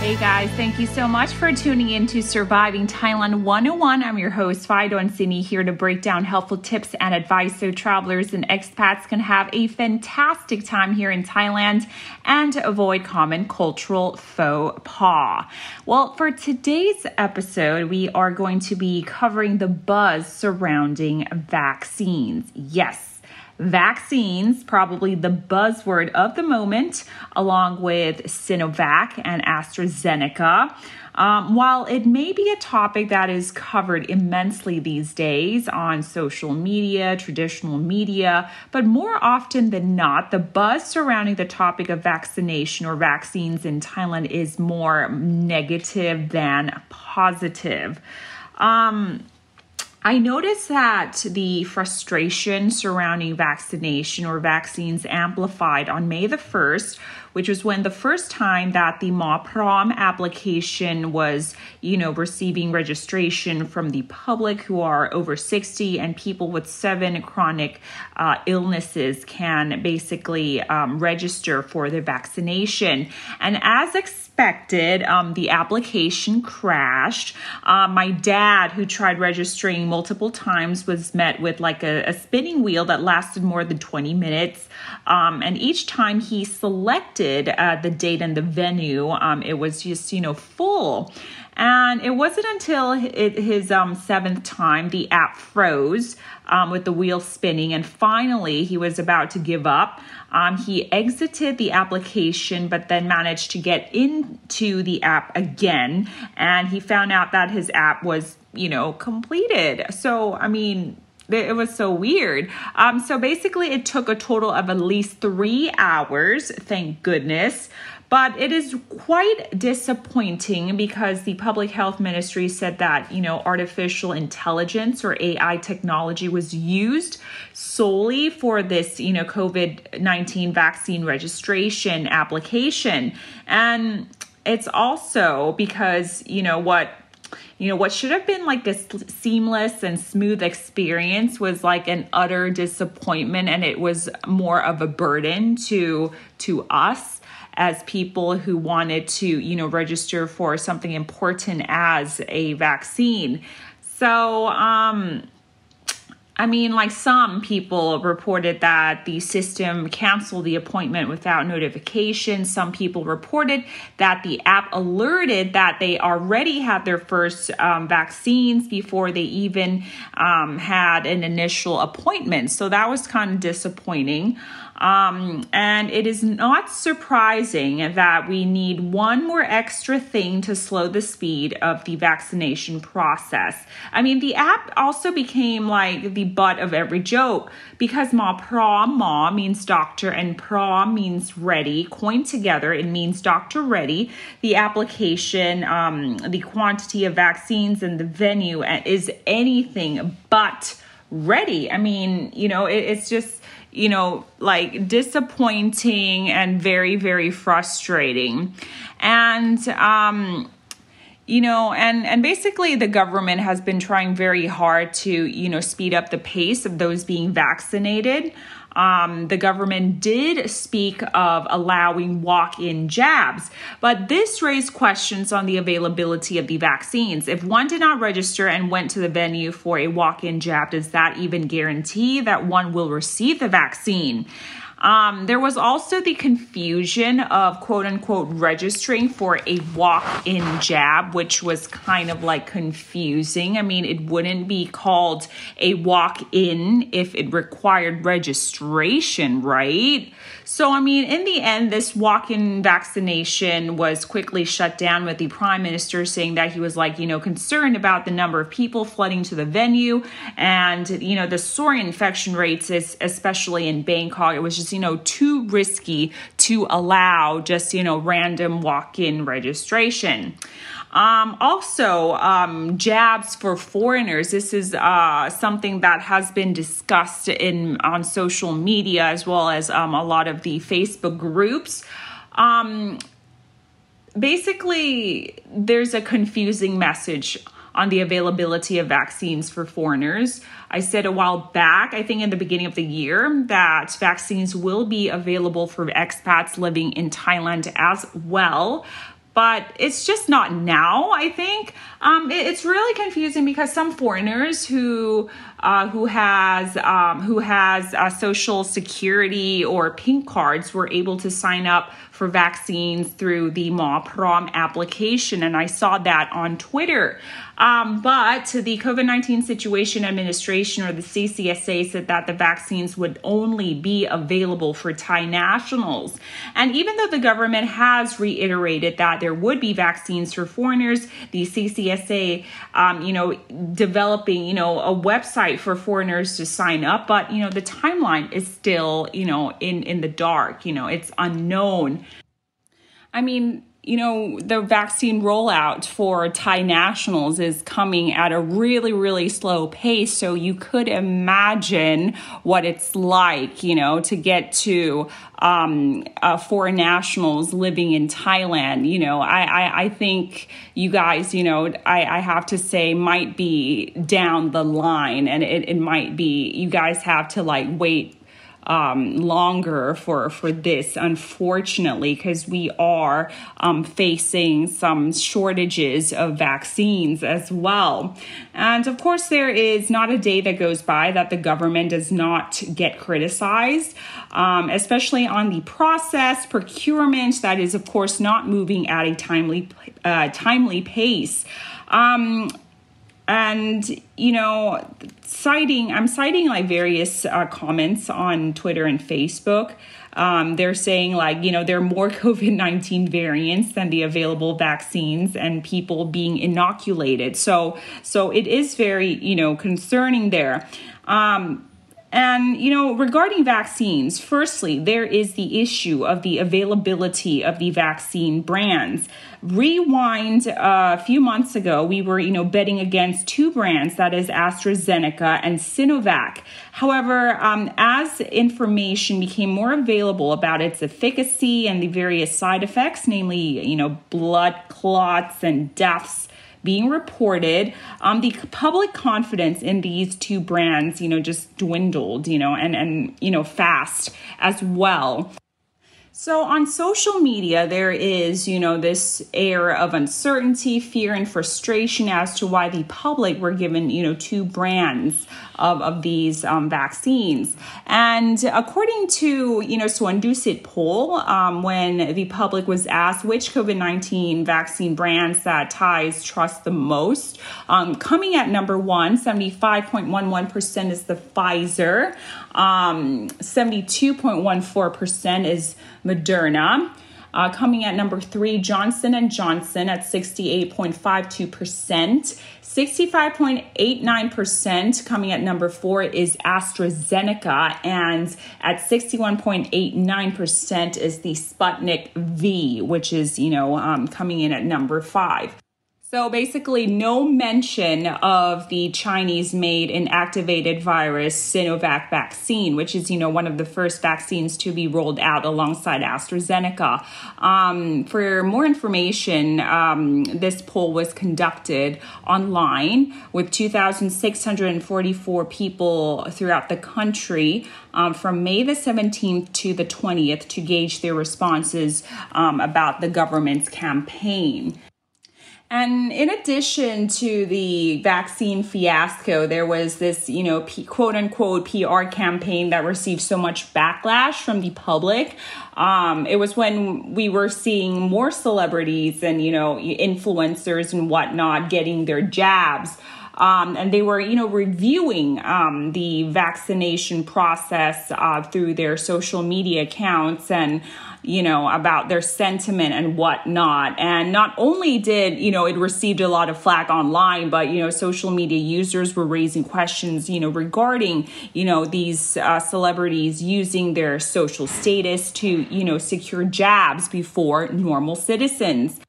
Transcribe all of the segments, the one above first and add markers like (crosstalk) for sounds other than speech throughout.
Hey guys, thank you so much for tuning in to Surviving Thailand 101. I'm your host, Fido and Sydney, here to break down helpful tips and advice so travelers and expats can have a fantastic time here in Thailand and avoid common cultural faux pas. Well, for today's episode, we are going to be covering the buzz surrounding vaccines. Yes vaccines, probably the buzzword of the moment, along with Sinovac and AstraZeneca. Um, while it may be a topic that is covered immensely these days on social media, traditional media, but more often than not, the buzz surrounding the topic of vaccination or vaccines in Thailand is more negative than positive. Um, I noticed that the frustration surrounding vaccination or vaccines amplified on May the 1st, which was when the first time that the Mor Prom application was, you know, receiving registration from the public who are over 60 and people with seven chronic uh, illnesses can basically um, register for their vaccination. And as expected, expected, um, the application crashed. Uh, my dad, who tried registering multiple times, was met with like a, a spinning wheel that lasted more than 20 minutes. Um, and each time he selected uh, the date and the venue, um, it was just, you know, full. And it wasn't until his um, seventh time the app froze um, with the wheel spinning, and finally he was about to give up. Um, he exited the application, but then managed to get into the app again, and he found out that his app was, you know, completed. So, I mean, it was so weird. Um, so basically, it took a total of at least three hours, thank goodness, but it is quite disappointing because the public health ministry said that, you know, artificial intelligence or AI technology was used solely for this, you know, COVID 19 vaccine registration application. And it's also because, you know, what you know what should have been like this seamless and smooth experience was like an utter disappointment and it was more of a burden to to us as people who wanted to, you know, register for something important as a vaccine. So, um, I mean, like some people reported that the system canceled the appointment without notification. Some people reported that the app alerted that they already had their first um, vaccines before they even um, had an initial appointment. So that was kind of disappointing. Um, and it is not surprising that we need one more extra thing to slow the speed of the vaccination process. I mean, the app also became like the butt of every joke because ma pra ma means doctor and pra means ready. Coined together, it means doctor ready. The application, um, the quantity of vaccines, and the venue is anything but ready. I mean, you know, it, it's just you know, like disappointing and very, very frustrating. And, um, you know and and basically the government has been trying very hard to you know speed up the pace of those being vaccinated um, the government did speak of allowing walk in jabs, but this raised questions on the availability of the vaccines. If one did not register and went to the venue for a walk in jab, does that even guarantee that one will receive the vaccine? Um, there was also the confusion of quote unquote registering for a walk in jab, which was kind of like confusing. I mean, it wouldn't be called a walk in if it required registration, right? So, I mean, in the end, this walk in vaccination was quickly shut down with the prime minister saying that he was like, you know, concerned about the number of people flooding to the venue and, you know, the soaring infection rates, especially in Bangkok. It was just, you know, too risky to allow just, you know, random walk in registration. Um, also, um, jabs for foreigners. This is uh, something that has been discussed in on social media as well as um, a lot of the Facebook groups. Um, basically, there's a confusing message on the availability of vaccines for foreigners. I said a while back, I think in the beginning of the year, that vaccines will be available for expats living in Thailand as well but it's just not now. I think um, it, it's really confusing because some foreigners who uh, who has um, who has uh, social security or pink cards were able to sign up for vaccines through the Mor Prom application, and I saw that on Twitter. Um, but the COVID 19 Situation Administration or the CCSA said that the vaccines would only be available for Thai nationals. And even though the government has reiterated that there would be vaccines for foreigners, the CCSA, um, you know, developing, you know, a website for foreigners to sign up, but, you know, the timeline is still, you know, in, in the dark, you know, it's unknown. I mean, you know, the vaccine rollout for Thai nationals is coming at a really, really slow pace. So you could imagine what it's like, you know, to get to um, uh, foreign nationals living in Thailand. You know, I, I, I think you guys, you know, I, I have to say might be down the line and it, it might be, you guys have to like wait um, longer for for this, unfortunately, because we are um, facing some shortages of vaccines as well. And of course, there is not a day that goes by that the government does not get criticized, um, especially on the process procurement that is, of course, not moving at a timely uh, timely pace. Um, and you know citing i'm citing like various uh, comments on twitter and facebook. Um, they're saying like you know there are more (laughs) covid-19 variants than the available vaccines and people being inoculated. So so it is very you know concerning there. Um, and, you know, regarding vaccines, firstly, there is the issue of the availability of the vaccine brands. Rewind uh, a few months ago, we were, you know, betting against two brands, that is AstraZeneca and Sinovac. However, um, as information became more available about its efficacy and the various side effects, namely, you know, blood clots and deaths, being reported. Um, the public confidence in these two brands, you know, just dwindled, you know, and and you know, fast as well. So on social media, there is, you know, this air of uncertainty, fear, and frustration as to why the public were given, you know, two brands of, of these um, vaccines. And according to, you know, Suan Dusit poll, um, when the public was asked which COVID-19 vaccine brands that Thais trust the most, um, coming at number one, 75.11% is the Pfizer. Um, 72.14% is Moderna. Uh, coming at number three, Johnson and Johnson at 68.52%. 65.89% coming at number four is AstraZeneca, and at 61.89% is the Sputnik V, which is, you know, um, coming in at number five. So basically, no mention of the Chinese made inactivated virus Sinovac vaccine, which is, you know, one of the first vaccines to be rolled out alongside AstraZeneca. Um, for more information, um, this poll was conducted online with 2,644 people throughout the country um, from May the 17th to the 20th to gauge their responses um, about the government's campaign. And in addition to the vaccine fiasco, there was this, you know, P- quote unquote PR campaign that received so much backlash from the public. Um, it was when we were seeing more celebrities and, you know, influencers and whatnot getting their jabs. Um, and they were, you know, reviewing um, the vaccination process uh, through their social media accounts and you know, about their sentiment and whatnot. And not only did, you know, it received a lot of flack online, but, you know, social media users were raising questions, you know, regarding, you know, these uh, celebrities using their social status to, you know, secure jabs before normal citizens.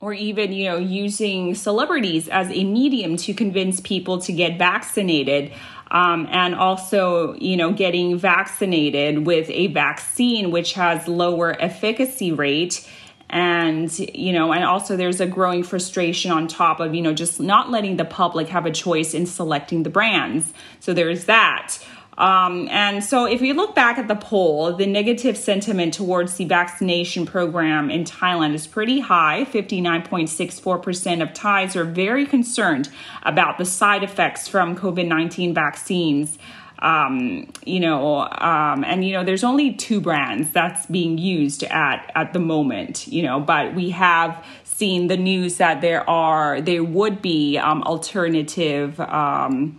Or even you know using celebrities as a medium to convince people to get vaccinated um, and also you know getting vaccinated with a vaccine which has lower efficacy rate. And you know and also there's a growing frustration on top of you know just not letting the public have a choice in selecting the brands. So there's that um, and so, if we look back at the poll, the negative sentiment towards the vaccination program in Thailand is pretty high. 59.64% of Thais are very concerned about the side effects from COVID 19 vaccines. Um, you know, um, and you know, there's only two brands that's being used at at the moment. You know, but we have seen the news that there are there would be um, alternative um,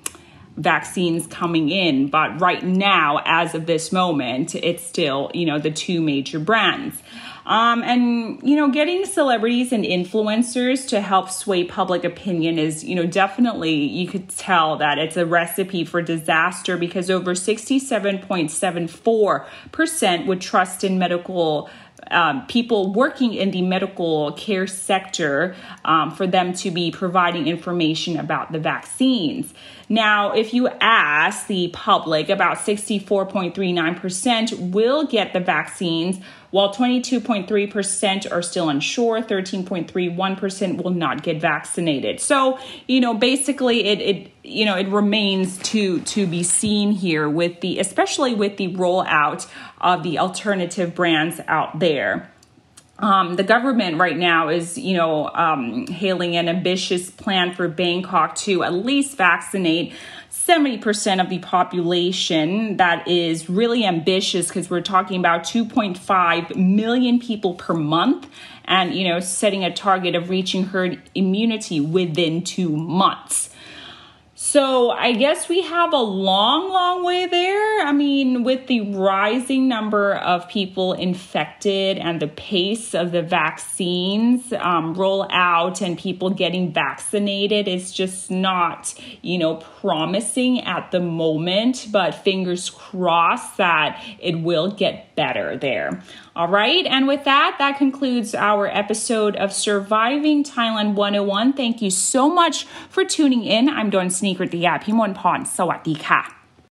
vaccines coming in. But right now, as of this moment, it's still, you know, the two major brands. Um, and, you know, getting celebrities and influencers to help sway public opinion is, you know, definitely, you could tell that it's a recipe for disaster because over 67.74% would trust in medical um, people working in the medical care sector um, for them to be providing information about the vaccines. Now, if you ask the public, about 64.39% will get the vaccines, while 22.3% are still unsure, 13.31% will not get vaccinated. So, you know, basically it, it you know, it remains to to be seen here with the especially with the rollout of the alternative brands out there. Um, the government right now is, you know, um, hailing an ambitious plan for Bangkok to at least vaccinate 70% of the population. That is really ambitious because we're talking about 2.5 million people per month and, you know, setting a target of reaching herd immunity within two months. So I guess we have a long, long way there. I mean, with the rising number of people infected and the pace of the vaccines um, roll out and people getting vaccinated, it's just not, you know, promising at the moment. But fingers crossed that it will get better there. All right. And with that, that concludes our episode of Surviving Thailand 101. Thank you so much for tuning in. I'm Dawn Sneaker ติยาพิมลพร สวัสดีค่ะ